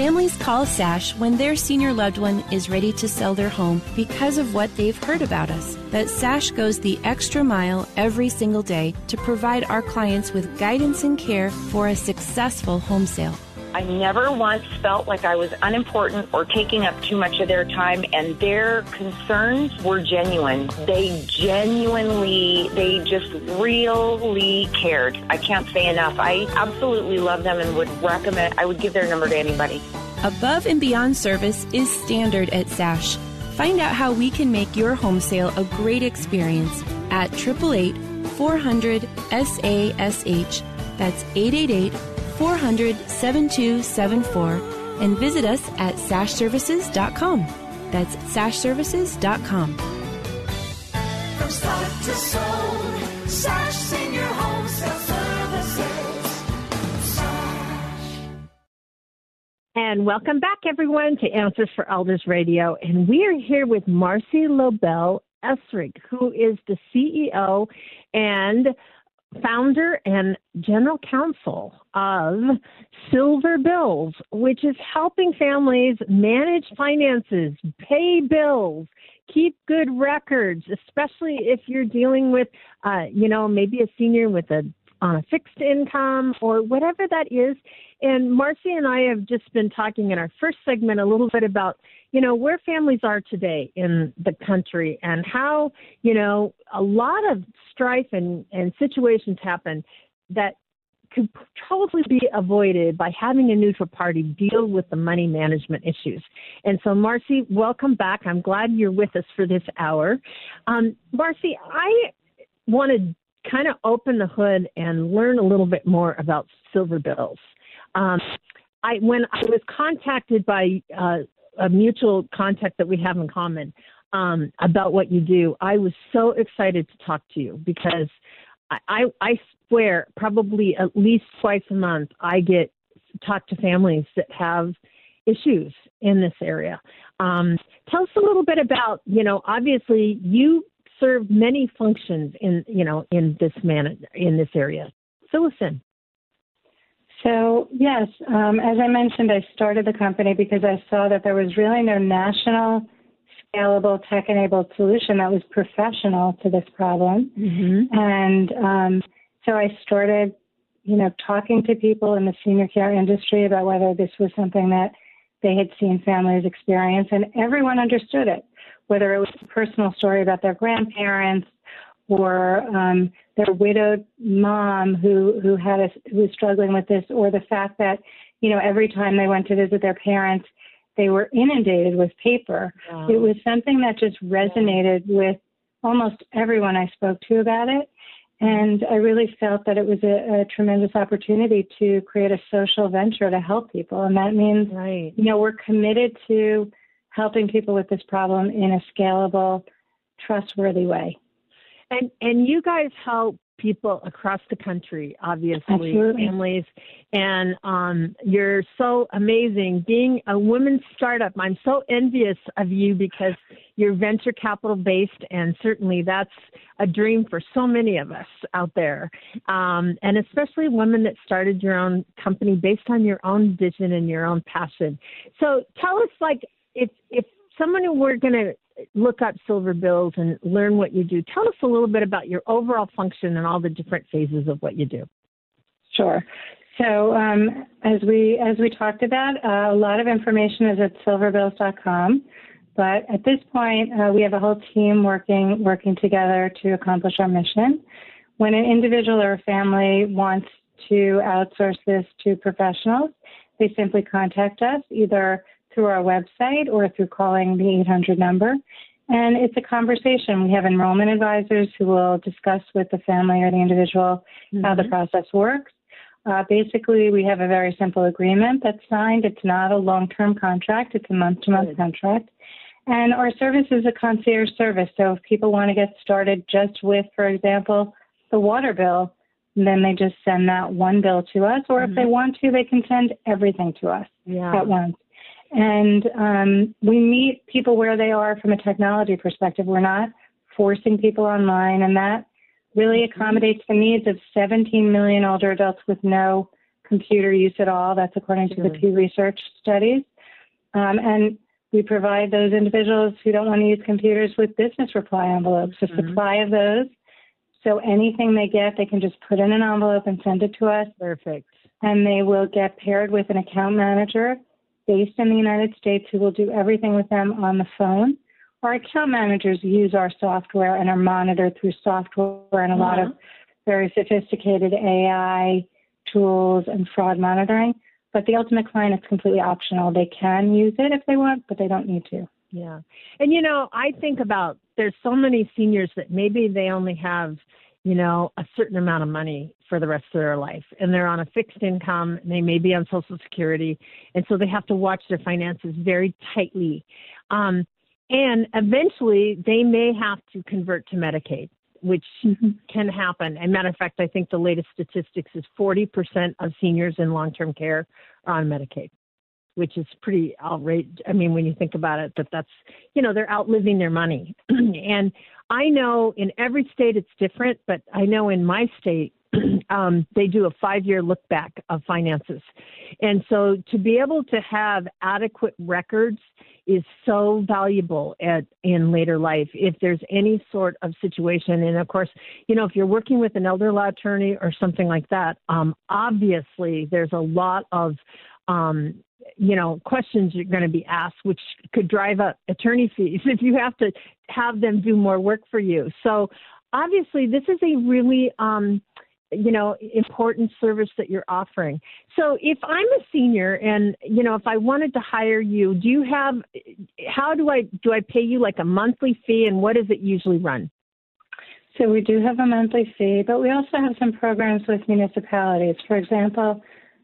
Families call SASH when their senior loved one is ready to sell their home because of what they've heard about us. But SASH goes the extra mile every single day to provide our clients with guidance and care for a successful home sale. I never once felt like I was unimportant or taking up too much of their time, and their concerns were genuine. They genuinely, they just really cared. I can't say enough. I absolutely love them and would recommend, I would give their number to anybody. Above and beyond service is standard at SASH. Find out how we can make your home sale a great experience at 888 400 SASH. That's 888 400 7274 and visit us at sashservices.com. That's sashservices.com. From start to sold, Sash Senior Home Services. And welcome back, everyone, to Answers for Elders Radio. And we are here with Marcy Lobel Essrig, who is the CEO and founder and general counsel of Silver Bills, which is helping families manage finances, pay bills, keep good records, especially if you're dealing with, uh, you know, maybe a senior with a on a fixed income or whatever that is. And Marcy and I have just been talking in our first segment a little bit about, you know, where families are today in the country and how, you know, a lot of strife and, and situations happen that could totally be avoided by having a neutral party deal with the money management issues. And so, Marcy, welcome back. I'm glad you're with us for this hour. Um, Marcy, I want to kind of open the hood and learn a little bit more about silver bills. Um, I when I was contacted by uh, a mutual contact that we have in common um, about what you do, I was so excited to talk to you because I, I, I swear probably at least twice a month I get talk to families that have issues in this area. Um, tell us a little bit about, you know, obviously you serve many functions in you know in this man in this area. Fill us in. So yes, um, as I mentioned, I started the company because I saw that there was really no national scalable tech-enabled solution that was professional to this problem, mm-hmm. and um, so I started, you know, talking to people in the senior care industry about whether this was something that they had seen families experience, and everyone understood it whether it was a personal story about their grandparents or um, their widowed mom who who had a, who was struggling with this, or the fact that you know every time they went to visit their parents, they were inundated with paper. Wow. It was something that just resonated with almost everyone I spoke to about it. And I really felt that it was a, a, tremendous opportunity to create a social venture to help people. And that means, right. you know, we're committed to helping people with this problem in a scalable, trustworthy way. And and you guys help people across the country, obviously, Absolutely. families, and um, you're so amazing. Being a women's startup, I'm so envious of you because you're venture capital based, and certainly that's a dream for so many of us out there, um, and especially women that started your own company based on your own vision and your own passion. So tell us, like, someone were going to look up silver bills and learn what you do, tell us a little bit about your overall function and all the different phases of what you do. Sure. So um, as we as we talked about, uh, a lot of information is at silverbills.com. But at this point, uh, we have a whole team working working together to accomplish our mission. When an individual or a family wants to outsource this to professionals, they simply contact us either through our website or through calling the 800 number. And it's a conversation. We have enrollment advisors who will discuss with the family or the individual mm-hmm. how the mm-hmm. process works. Uh, basically, we have a very simple agreement that's signed. It's not a long term contract, it's a month to month contract. And our service is a concierge service. So if people want to get started just with, for example, the water bill, then they just send that one bill to us. Or mm-hmm. if they want to, they can send everything to us yeah. at once. And um, we meet people where they are from a technology perspective. We're not forcing people online, and that really mm-hmm. accommodates the needs of 17 million older adults with no computer use at all. That's according to the. Pew Research studies. Um, and we provide those individuals who don't want to use computers with business reply envelopes, a Mhm. supply of those. So anything they get, they can just put in an envelope and send it to us, Perfect. and they will get paired with an account manager based in the United States who will do everything with them on the phone. Our account managers use our software and are monitored through software and a lot of uh-huh. very sophisticated AI tools and fraud monitoring. But the ultimate client, it's completely optional. They can use it if they want, but they don't need to. Yeah. And you know, I think about there's so many seniors that maybe they only have, you know, a certain amount of money for the rest of their life and they're on a fixed income and they may be on social security and so they have to watch their finances very tightly. Um, and eventually they may have to convert to Medicaid, which can happen. And matter of fact, I think the latest statistics is 40% of seniors in long-term care are on Medicaid which is pretty outrageous. I mean, when you think about it, that that's, you know, they're outliving their money. and I know in every state it's different, but I know in my state, um, they do a five year look back of finances. And so to be able to have adequate records is so valuable at in later life if there's any sort of situation and of course you know if you're working with an elder law attorney or something like that um, obviously there's a lot of um, you know questions you're going to be asked which could drive up attorney fees if you have to have them do more work for you. So obviously this is a really um, you know important service that you're offering. So if i'm a senior and you know if i wanted to hire you do you have how do i do i pay you like a monthly fee and what does it usually run? So we do have a monthly fee, but we also have some programs with municipalities. For example,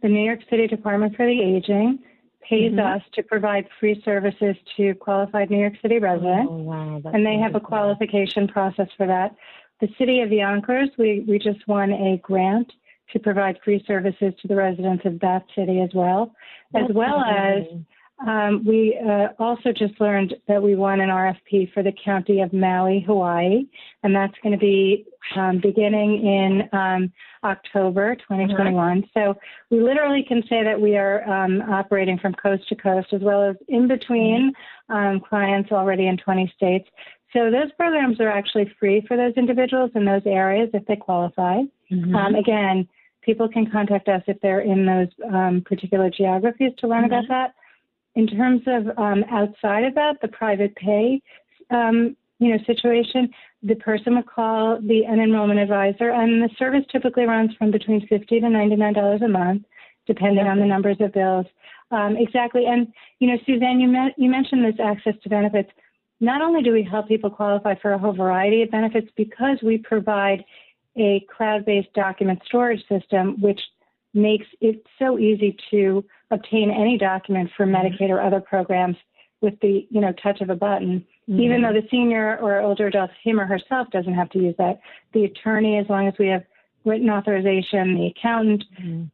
the New York City Department for the Aging pays Mhm. us to provide free services to qualified New York City residents. oh wow that's and they have a qualification process for that. The city of Yonkers, we, we just won a grant to provide free services to the residents of that city as well, as That's well as amazing. Um, we uh, also just learned that we won an RFP for the county of Maui, Hawaii, and that's going to be um, beginning in um, October 2021. So we literally can say that we are um, operating from coast to coast as well as in between um, clients already in 20 states. So those programs are actually free for those individuals in those areas if they qualify. Mhm. Um, again, people can contact us if they're in those um, particular geographies to learn about that. In terms of um, outside of that, the private pay, um, you know, situation, the person would call the an enrollment advisor, and the service typically runs from between fifty to ninety nine dollars a month, depending on the numbers of bills. Um, exactly, and you know, Suzanne, you, met, you mentioned this access to benefits. Not only do we help people qualify for a whole variety of benefits because we provide a cloud-based document storage system, which makes it so easy to obtain any document for Medicaid or other programs with the you know touch of a button. Even though the senior or older adult, him or herself, doesn't have to use that, the attorney, as long as we have written authorization, the accountant,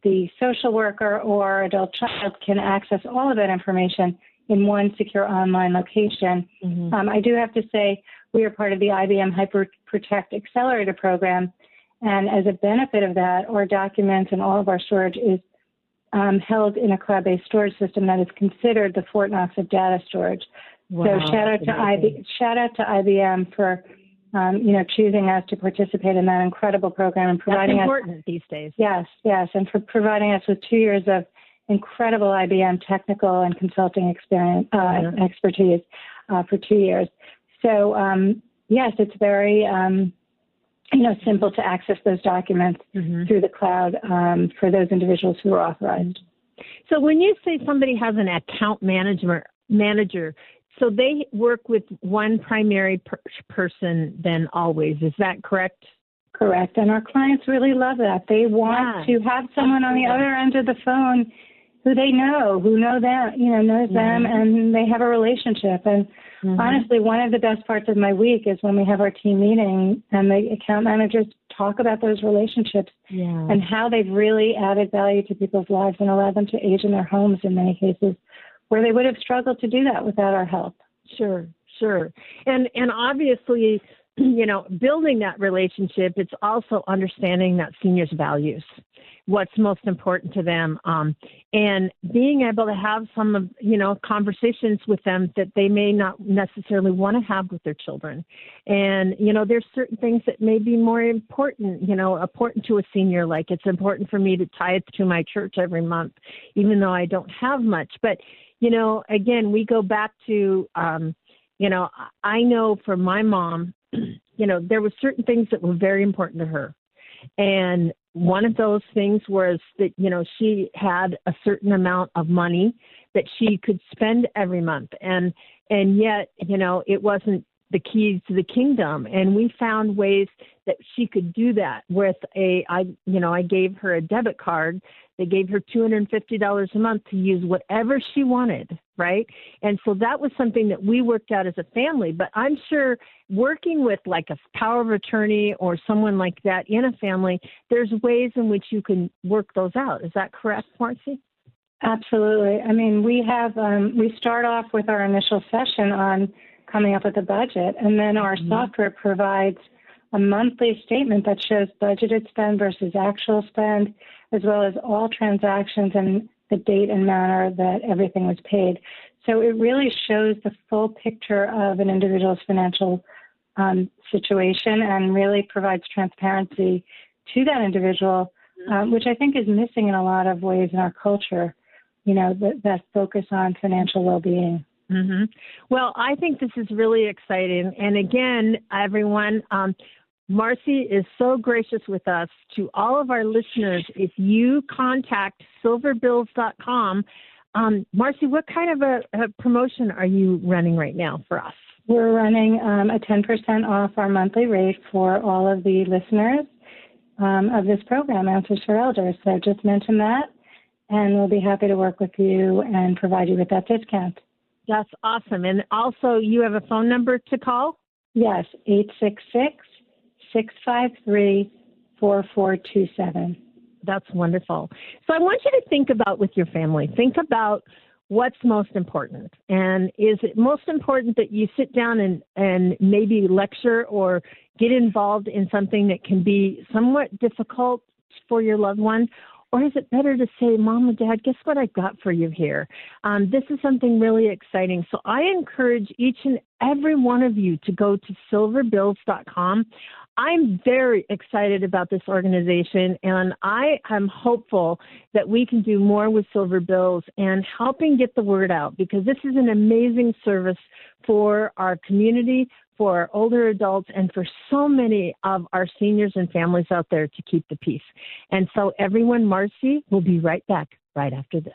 the social worker, or adult child can access all of that information in one secure online location. Mhm. Um, I do have to say we are part of the IBM Hyper Protect Accelerator program, and as a benefit of that, our documents and all of our storage is um, held in a cloud-based storage system that is considered the Fort Knox of data storage. Wow, so shout out that's to. IB, shout out to IBM for um, you know choosing us to participate in that incredible program and That's providing us important these days. Yes, yes, and for providing us with two years of incredible IBM technical and consulting experience uh, expertise uh, for two years. So um, yes, it's very um, you know simple to access those documents Mhm. through the cloud um, for those individuals who are authorized. So when you say somebody has an account manager, manager, so they work with one primary per- person then always. Is that correct? Correct, and our clients really love that. They want Yeah. to have someone on the other end of the phone who they know, who know them, you know, knows them, Mhm. and they have a relationship. And Mhm. Honestly, one of the best parts of my week is when we have our team meeting and the account managers talk about those relationships Yeah. and how they've really added value to people's lives and allowed them to age in their homes in many cases where they would have struggled to do that without our help. Sure, sure. And and obviously you know, building that relationship, it's also understanding that seniors' values, what's most important to them, um, and being able to have some of, you know, conversations with them that they may not necessarily want to have with their children. And, you know, there's certain things that may be more important, you know, important to a senior, like it's important for me to tithe to my church every month, even though I don't have much. But, you know, again, we go back to, um, you know, I know for my mom, you know, there were certain things that were very important to her. And one of those things was that, you know, she had a certain amount of money that she could spend every month. And and yet, you know, it wasn't the keys to the kingdom and we found ways that she could do that with a i you know i gave her a debit card they gave her $250 a month to use whatever she wanted right and so that was something that we worked out as a family but i'm sure working with like a power of attorney or someone like that in a family there's ways in which you can work those out is that correct marcy Absolutely. I mean, we have um, we start off with our initial session on coming up with a budget. And then our mm-hmm. software provides a monthly statement that shows budgeted spend versus actual spend, as well as all transactions and the date and manner that everything was paid. So it really shows the full picture of an individual's financial um, situation and really provides transparency to that individual, um, which I think is missing in a lot of ways in our culture. You know, that, that focus on financial well-being. Mm-hmm. Well, I think this is really exciting. And again, everyone, um, Marcy is so gracious with us. To all of our listeners, if you contact silverbills.com, um, Marcy, what kind of a, a, promotion are you running right now for us? We're running um, a 10% off our monthly rate for all of the listeners um, of this program, Answers for Elders. So just mention that, and we'll be happy to work with you and provide you with that discount. That's awesome. And also, you have a phone number to call? Yes, 866 653 4427. That's wonderful. So I want you to think about with your family. Think about what's most important. And is it most important that you sit down and, and maybe lecture or get involved in something that can be somewhat difficult for your loved one? Or is it better to say, Mom and Dad, guess what I got for you here? Um, this is something really exciting. So I encourage each and every one of you to go to silverbills.com. I'm very excited about this organization, and I am hopeful that we can do more with Silver Bills and helping get the word out because this is an amazing service for our community, for our older adults, and for so many of our seniors and families out there to keep the peace. And so, everyone, Marcy will be right back right after this.